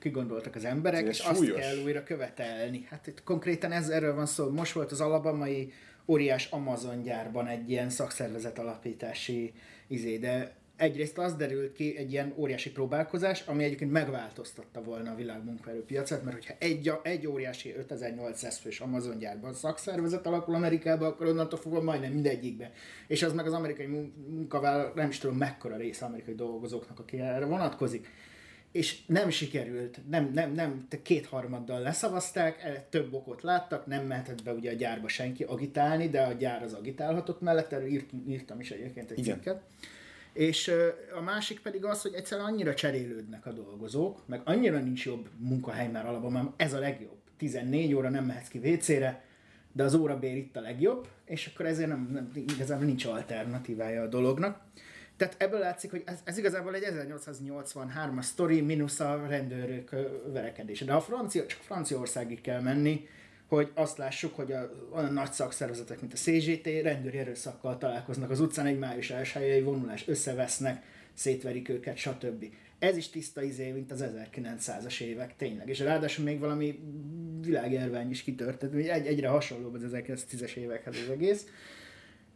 kigondoltak az emberek, Ez és súlyos. azt kell újra követelni. Hát itt konkrétan ez, erről van szó. Most volt az alabamai óriás Amazon gyárban egy ilyen szakszervezet alapítási izé, de egyrészt az derült ki egy ilyen óriási próbálkozás, ami egyébként megváltoztatta volna a világ munkaerőpiacát, mert hogyha egy, egy óriási 5800 fős Amazon gyárban szakszervezet alakul Amerikában, akkor onnantól fogva majdnem mindegyikbe. És az meg az amerikai munkavállaló, nem is tudom mekkora része amerikai dolgozóknak, aki erre vonatkozik. És nem sikerült, nem, nem, nem, kétharmaddal leszavazták, több okot láttak, nem mehetett be ugye a gyárba senki agitálni, de a gyár az agitálhatott mellett, erről írt, írtam is egyébként egy Igen. cikket. És a másik pedig az, hogy egyszerűen annyira cserélődnek a dolgozók, meg annyira nincs jobb munkahely már alapban, mert ez a legjobb. 14 óra nem mehetsz ki WC-re, de az órabér itt a legjobb, és akkor ezért nem, nem, igazából nincs alternatívája a dolognak. Tehát ebből látszik, hogy ez, ez igazából egy 1883-as sztori, mínusz a rendőrök verekedése. De a francia, csak Franciaországig kell menni, hogy azt lássuk, hogy a, olyan nagy szakszervezetek, mint a CGT, rendőri erőszakkal találkoznak az utcán, egy május elsőjei vonulás, összevesznek, szétverik őket, stb. Ez is tiszta izé, mint az 1900-as évek, tényleg. És ráadásul még valami világjárvány is kitört, egy, egyre hasonlóbb az 1910-es évekhez az egész.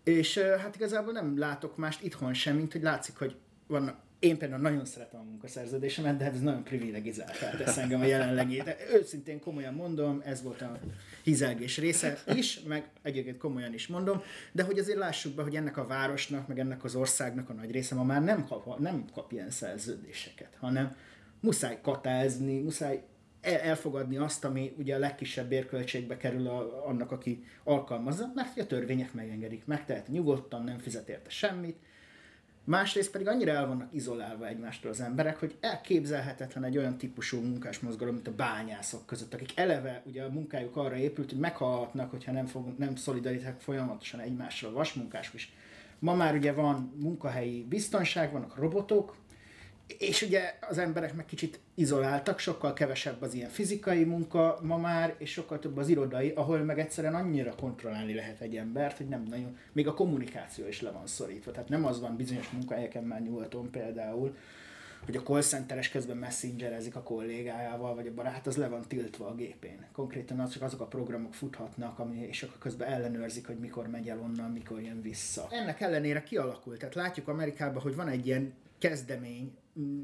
És hát igazából nem látok mást itthon sem, mint hogy látszik, hogy vannak én például nagyon szeretem a munkaszerződésemet, de hát ez nagyon privilegizált tesz engem a jelenlegi. De őszintén komolyan mondom, ez volt a hizelgés része is, meg egyébként komolyan is mondom, de hogy azért lássuk be, hogy ennek a városnak, meg ennek az országnak a nagy része ma már nem kap, nem kap ilyen szerződéseket, hanem muszáj katázni, muszáj elfogadni azt, ami ugye a legkisebb bérköltségbe kerül a, annak, aki alkalmazza, mert a törvények megengedik, megtehet nyugodtan, nem fizet érte semmit, Másrészt pedig annyira el vannak izolálva egymástól az emberek, hogy elképzelhetetlen egy olyan típusú munkásmozgalom, mint a bányászok között, akik eleve ugye a munkájuk arra épült, hogy meghalhatnak, hogyha nem, fog, nem szolidarítek folyamatosan egymással a vasmunkások is. Ma már ugye van munkahelyi biztonság, vannak robotok, és ugye az emberek meg kicsit izoláltak, sokkal kevesebb az ilyen fizikai munka ma már, és sokkal több az irodai, ahol meg egyszerűen annyira kontrollálni lehet egy embert, hogy nem nagyon, még a kommunikáció is le van szorítva. Tehát nem az van bizonyos munkahelyeken már nyugaton például, hogy a call centeres közben messengerezik a kollégájával, vagy a barát, az le van tiltva a gépén. Konkrétan az csak azok a programok futhatnak, ami, és akkor közben ellenőrzik, hogy mikor megy el onnan, mikor jön vissza. Ennek ellenére kialakult. Tehát látjuk Amerikában, hogy van egy ilyen kezdemény,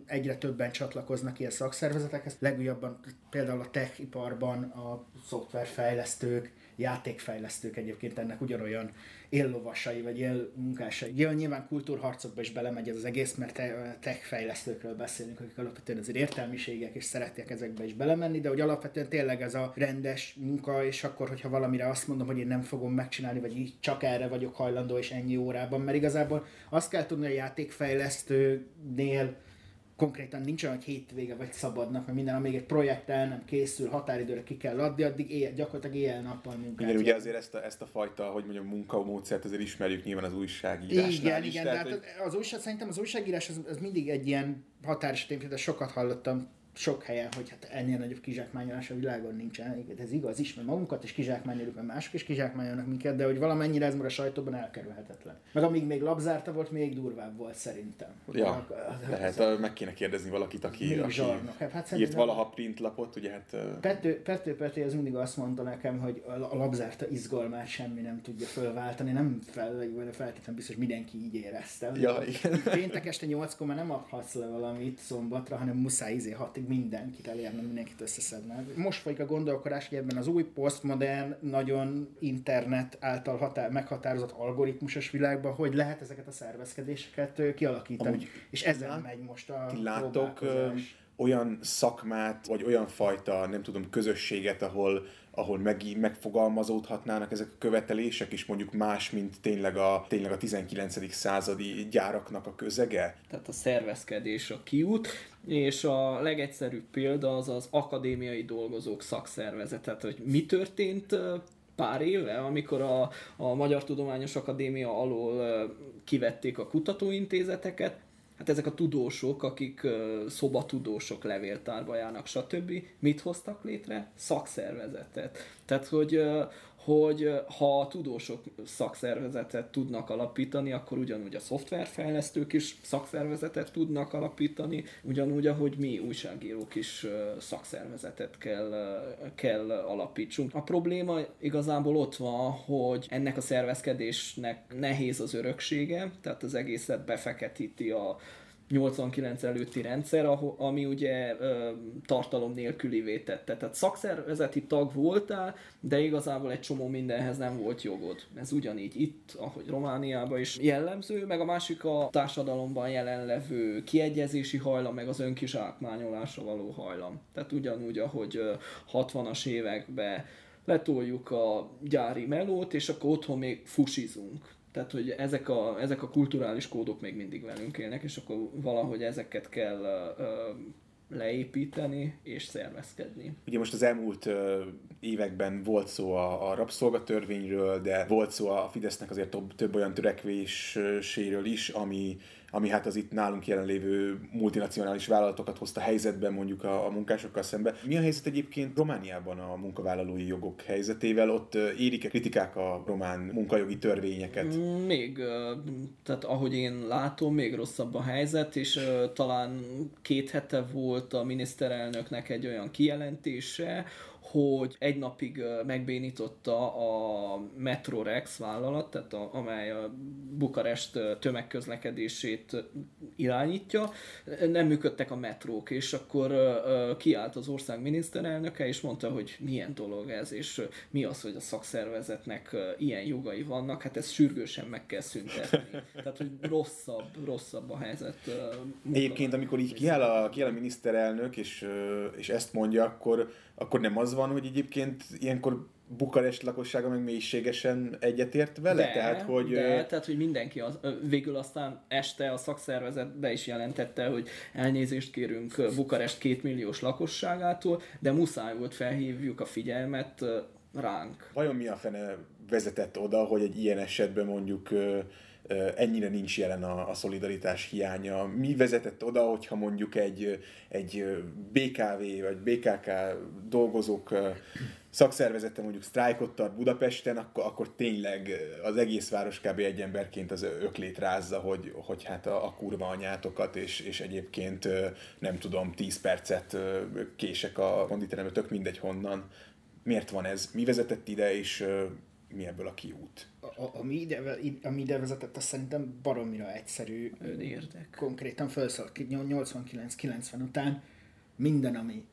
egyre többen csatlakoznak ilyen szakszervezetekhez. Legújabban például a tech iparban a szoftverfejlesztők, játékfejlesztők egyébként ennek ugyanolyan éllovasai, vagy élmunkásai. Ja, nyilván kultúrharcokba is belemegy ez az egész, mert tech fejlesztőkről beszélünk, akik alapvetően azért értelmiségek, és szeretják ezekbe is belemenni, de hogy alapvetően tényleg ez a rendes munka, és akkor, hogyha valamire azt mondom, hogy én nem fogom megcsinálni, vagy így csak erre vagyok hajlandó, és ennyi órában, mert igazából azt kell tudni a játékfejlesztőnél, konkrétan nincs olyan, hogy hétvége vagy szabadnak, mert minden, amíg egy projekt el nem készül, határidőre ki kell adni, addig éjjel, gyakorlatilag éjjel-nappal munkát. Igen, ugye azért ezt a, ezt a fajta, hogy mondjam, munkamódszert azért ismerjük nyilván az újságírásnál Igen, is, igen, tehát, de hogy... hát az újság, szerintem az újságírás az, az mindig egy ilyen határeset, de sokat hallottam sok helyen, hogy hát ennél nagyobb kizsákmányolás a világon nincsen. Ez igaz is, mert magunkat is kizsákmányoljuk, mert mások is kizsákmányolnak minket, de hogy valamennyire ez már a sajtóban elkerülhetetlen. Meg amíg még labzárta volt, még durvább volt szerintem. Ja, lehet, meg kéne kérdezni valakit, aki, aki zsarnok. Hát, hát írt valaha printlapot, ugye hát... ö, Pető, Pető Peti az mindig azt mondta nekem, hogy a a labzárta izgalmát semmi nem tudja fölváltani, nem fel, feltétlenül biztos mindenki így érezte. Ja, igen. Péntek este 8-kor már nem adhatsz le valamit szombatra, hanem muszáj izé hatig mindenkit elérni, mindenkit összeszedni. Most folyik a gondolkodás, hogy ebben az új posztmodern, nagyon internet által határ, meghatározott algoritmusos világban, hogy lehet ezeket a szervezkedéseket kialakítani. Amúgy és ezen lát- megy most a próbálkozás. olyan szakmát, vagy olyan fajta, nem tudom, közösséget, ahol, ahol meg, megfogalmazódhatnának ezek a követelések, és mondjuk más, mint tényleg a, tényleg a 19. századi gyáraknak a közege? tehát a szervezkedés a kiút, és a legegyszerűbb példa az az akadémiai dolgozók szakszervezet, tehát hogy mi történt pár éve, amikor a, a Magyar Tudományos Akadémia alól kivették a kutatóintézeteket, hát ezek a tudósok, akik szobatudósok, levéltárba járnak, stb. Mit hoztak létre? Szakszervezetet. Tehát, hogy hogy ha a tudósok szakszervezetet tudnak alapítani, akkor ugyanúgy a szoftverfejlesztők is szakszervezetet tudnak alapítani, ugyanúgy, ahogy mi újságírók is szakszervezetet kell, kell alapítsunk. A probléma igazából ott van, hogy ennek a szervezkedésnek nehéz az öröksége, tehát az egészet befeketíti a 89 előtti rendszer, ami ugye ö, tartalom nélkülivé tette. Tehát szakszervezeti tag voltál, de igazából egy csomó mindenhez nem volt jogod. Ez ugyanígy itt, ahogy Romániában is jellemző, meg a másik a társadalomban jelenlevő kiegyezési hajlam, meg az önkizsákmányolásra való hajlam. Tehát ugyanúgy, ahogy ö, 60-as években letoljuk a gyári melót, és akkor otthon még fusizunk. Tehát, hogy ezek a, ezek a kulturális kódok még mindig velünk élnek, és akkor valahogy ezeket kell ö, leépíteni és szervezkedni. Ugye most az elmúlt ö, években volt szó a, a rabszolgatörvényről, de volt szó a Fidesznek azért több, több olyan törekvéséről is, ami, ami hát az itt nálunk jelenlévő multinacionális vállalatokat hozta helyzetben mondjuk a, a munkásokkal szemben. Mi a helyzet egyébként Romániában a munkavállalói jogok helyzetével? Ott érik-e kritikák a román munkajogi törvényeket? Még, ö, tehát ahogy én látom, még rosszabb a helyzet, és talán két hete volt a miniszterelnöknek egy olyan kijelentése, hogy egy napig megbénította a Metrorex vállalat, tehát a, amely a Bukarest tömegközlekedését irányítja, nem működtek a metrók, és akkor kiállt az ország miniszterelnöke, és mondta, hogy milyen dolog ez, és mi az, hogy a szakszervezetnek ilyen jogai vannak, hát ezt sürgősen meg kell szüntetni. Tehát, hogy rosszabb, rosszabb a helyzet. Egyébként, amikor így kiáll a, kiáll a miniszterelnök, és, és ezt mondja, akkor, akkor nem az van, hogy egyébként ilyenkor Bukarest lakossága meg mélységesen egyetért vele? De, Tehát, hogy... de, tehát, hogy mindenki az, végül aztán este a szakszervezet be is jelentette, hogy elnézést kérünk Bukarest kétmilliós lakosságától, de muszáj volt felhívjuk a figyelmet ránk. Vajon mi a fene vezetett oda, hogy egy ilyen esetben mondjuk ennyire nincs jelen a, a szolidaritás hiánya. Mi vezetett oda, hogyha mondjuk egy, egy BKV vagy BKK dolgozók szakszervezete mondjuk sztrájkot tart Budapesten, akkor, akkor tényleg az egész város kb. egy emberként az öklét rázza, hogy, hogy hát a, a kurva anyátokat, és, és egyébként nem tudom, 10 percet kések a konditerembe, tök mindegy honnan. Miért van ez? Mi vezetett ide, és mi ebből a kiút? A, a, ami, ide, ami ide vezetett, az szerintem baromira egyszerű. Önérdek. Konkrétan felszállt ki 89-90 után minden, ami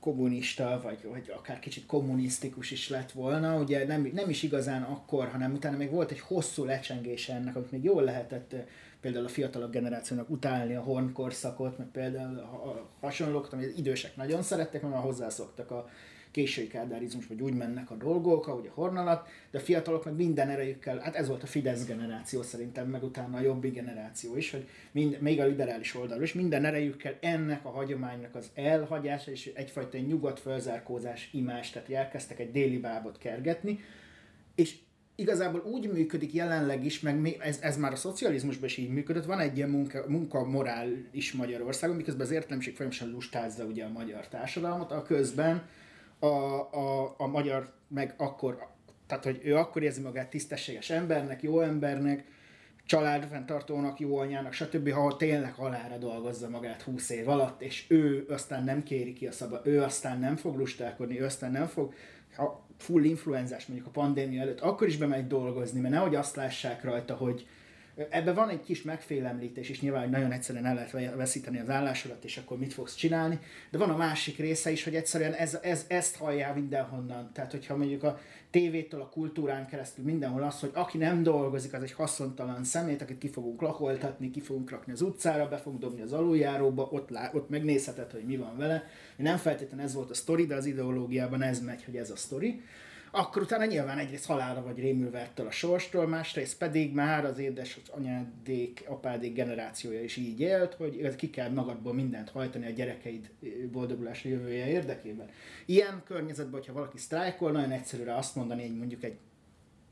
kommunista, vagy, vagy akár kicsit kommunisztikus is lett volna, ugye nem, nem is igazán akkor, hanem utána még volt egy hosszú lecsengése ennek, amit még jól lehetett például a fiatalabb generációnak utálni a horn korszakot, meg például a hasonlók, amit az idősek nagyon szerettek, mert már hozzászoktak a késői kádárizmus, vagy úgy mennek a dolgok, ahogy a horn alatt, de a fiatalok meg minden erejükkel, hát ez volt a Fidesz generáció szerintem, meg utána a jobbi generáció is, hogy mind, még a liberális oldalról is, minden erejükkel ennek a hagyománynak az elhagyása és egyfajta nyugodt fölzárkózás imás, tehát elkezdtek egy déli bábot kergetni, és igazából úgy működik jelenleg is, meg ez, ez már a szocializmusban is így működött, van egy ilyen munka, munka morál is Magyarországon, miközben az értelmiség folyamatosan lustázza ugye a magyar társadalmat, a közben a, a, a magyar meg akkor, tehát hogy ő akkor érzi magát tisztességes embernek, jó embernek, családfenntartónak, jó anyának, stb., ha tényleg halára dolgozza magát 20 év alatt, és ő aztán nem kéri ki a szabad, ő aztán nem fog lustálkodni, ő aztán nem fog, ha full influenzás mondjuk a pandémia előtt, akkor is bemegy dolgozni, mert nehogy azt lássák rajta, hogy, Ebben van egy kis megfélemlítés, és nyilván nagyon egyszerűen el lehet veszíteni az állásodat, és akkor mit fogsz csinálni, de van a másik része is, hogy egyszerűen ez, ez, ezt hallják mindenhonnan. Tehát, hogyha mondjuk a tévétől, a kultúrán keresztül mindenhol az, hogy aki nem dolgozik, az egy haszontalan szemét, akit ki fogunk lakoltatni, ki fogunk rakni az utcára, be fogunk dobni az aluljáróba, ott, lá, ott megnézheted, hogy mi van vele. Nem feltétlenül ez volt a sztori, de az ideológiában ez megy, hogy ez a sztori akkor utána nyilván egyrészt halára vagy rémülve ettől a sorstól, másrészt pedig már az édes az anyádék, apádék generációja is így élt, hogy ki kell magadból mindent hajtani a gyerekeid boldogulás jövője érdekében. Ilyen környezetben, hogyha valaki sztrájkol, nagyon egyszerűre azt mondani, hogy mondjuk egy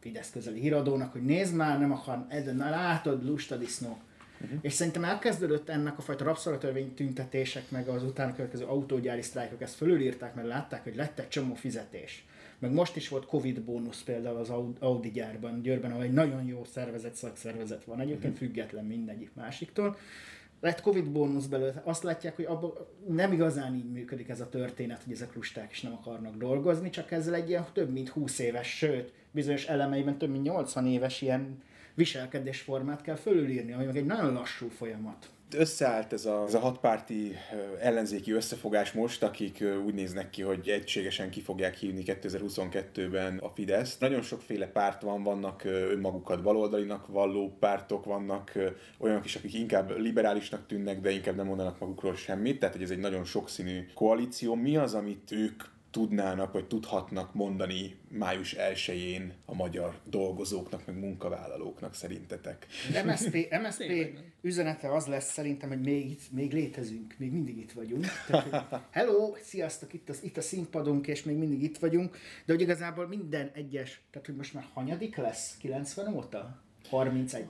Fidesz közeli híradónak, hogy nézd már, nem akar, ezen látod, lustadisznók. Uh-huh. És szerintem elkezdődött ennek a fajta rabszolgatörvény tüntetések, meg az utána következő autógyári sztrájkok ezt fölülírták, mert látták, hogy lett egy csomó fizetés meg most is volt Covid bónusz például az Audi gyárban, Győrben, ahol egy nagyon jó szervezet, szakszervezet van egyébként, mhm. független mindegyik másiktól. Lett Covid bónusz belőle, azt látják, hogy abban nem igazán így működik ez a történet, hogy ezek lusták is nem akarnak dolgozni, csak ezzel egy ilyen több mint 20 éves, sőt, bizonyos elemeiben több mint 80 éves ilyen viselkedésformát kell fölülírni, ami meg egy nagyon lassú folyamat összeállt ez a, ez a hatpárti ellenzéki összefogás most, akik úgy néznek ki, hogy egységesen ki fogják hívni 2022-ben a Fidesz. Nagyon sokféle párt van, vannak önmagukat baloldalinak valló pártok, vannak olyanok is, akik inkább liberálisnak tűnnek, de inkább nem mondanak magukról semmit, tehát hogy ez egy nagyon sokszínű koalíció. Mi az, amit ők tudnának, vagy tudhatnak mondani május 1-én a magyar dolgozóknak, meg munkavállalóknak szerintetek? MSZP, MSZP üzenete az lesz szerintem, hogy még, itt, még létezünk, még mindig itt vagyunk. Tehát, hello, sziasztok, itt, az, itt a színpadunk, és még mindig itt vagyunk, de hogy igazából minden egyes, tehát hogy most már hanyadik lesz? 90 óta? 31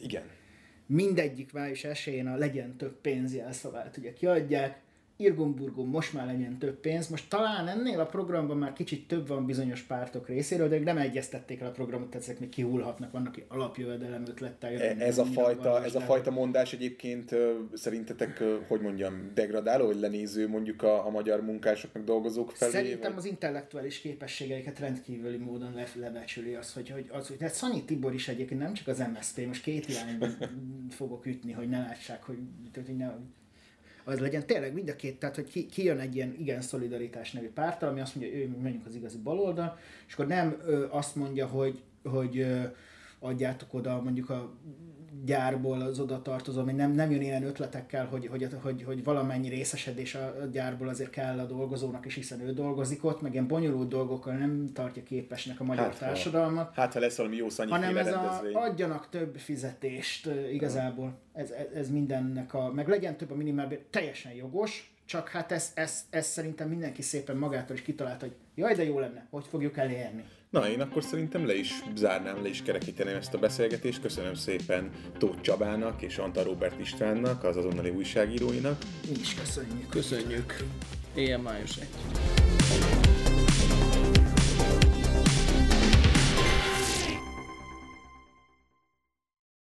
Igen. Mindegyik május esélyén a legyen több pénz jelszavát ugye kiadják, Irgumburgum most már legyen több pénz. Most talán ennél a programban már kicsit több van bizonyos pártok részéről, de nem egyeztették el a programot, tehát ezek még kihullhatnak, vannak alapjövedelem ötlettel. E, ez a, fajta, ez a fajta mondás egyébként szerintetek, hogy mondjam, degradáló, vagy lenéző mondjuk a, a magyar munkások meg dolgozók felé? Szerintem vagy? az intellektuális képességeiket rendkívüli módon le, lebecsüli az, hogy, hogy, az, hogy hát Szanyi Tibor is egyébként nem csak az MSZP, most két irányban fogok ütni, hogy ne lássák, hogy, hogy ne, az legyen. Tényleg mind a két, tehát hogy ki, ki jön egy ilyen igen szolidaritás nevű pártal, ami azt mondja, hogy ő menjünk az igazi baloldal, és akkor nem ö, azt mondja, hogy, hogy ö, adjátok oda mondjuk a gyárból az oda tartozó, hogy nem, nem jön ilyen ötletekkel, hogy, hogy, hogy, hogy valamennyi részesedés a gyárból azért kell a dolgozónak, és hiszen ő dolgozik ott, meg ilyen bonyolult dolgokkal nem tartja képesnek a magyar hát, társadalmat. Hát, ha lesz valami jó Hanem ez a, adjanak több fizetést igazából. Ez, ez, ez mindennek a, meg legyen több a minimálbér, teljesen jogos, csak hát ezt ez, ez szerintem mindenki szépen magától is kitalálta, hogy jaj, de jó lenne, hogy fogjuk elérni. Na, én akkor szerintem le is zárnám, le is kerekíteném ezt a beszélgetést. Köszönöm szépen Tóth Csabának és Antal Robert Istvánnak, az azonnali újságíróinak. Mi is köszönjük. Köszönjük. Éjjel május 1.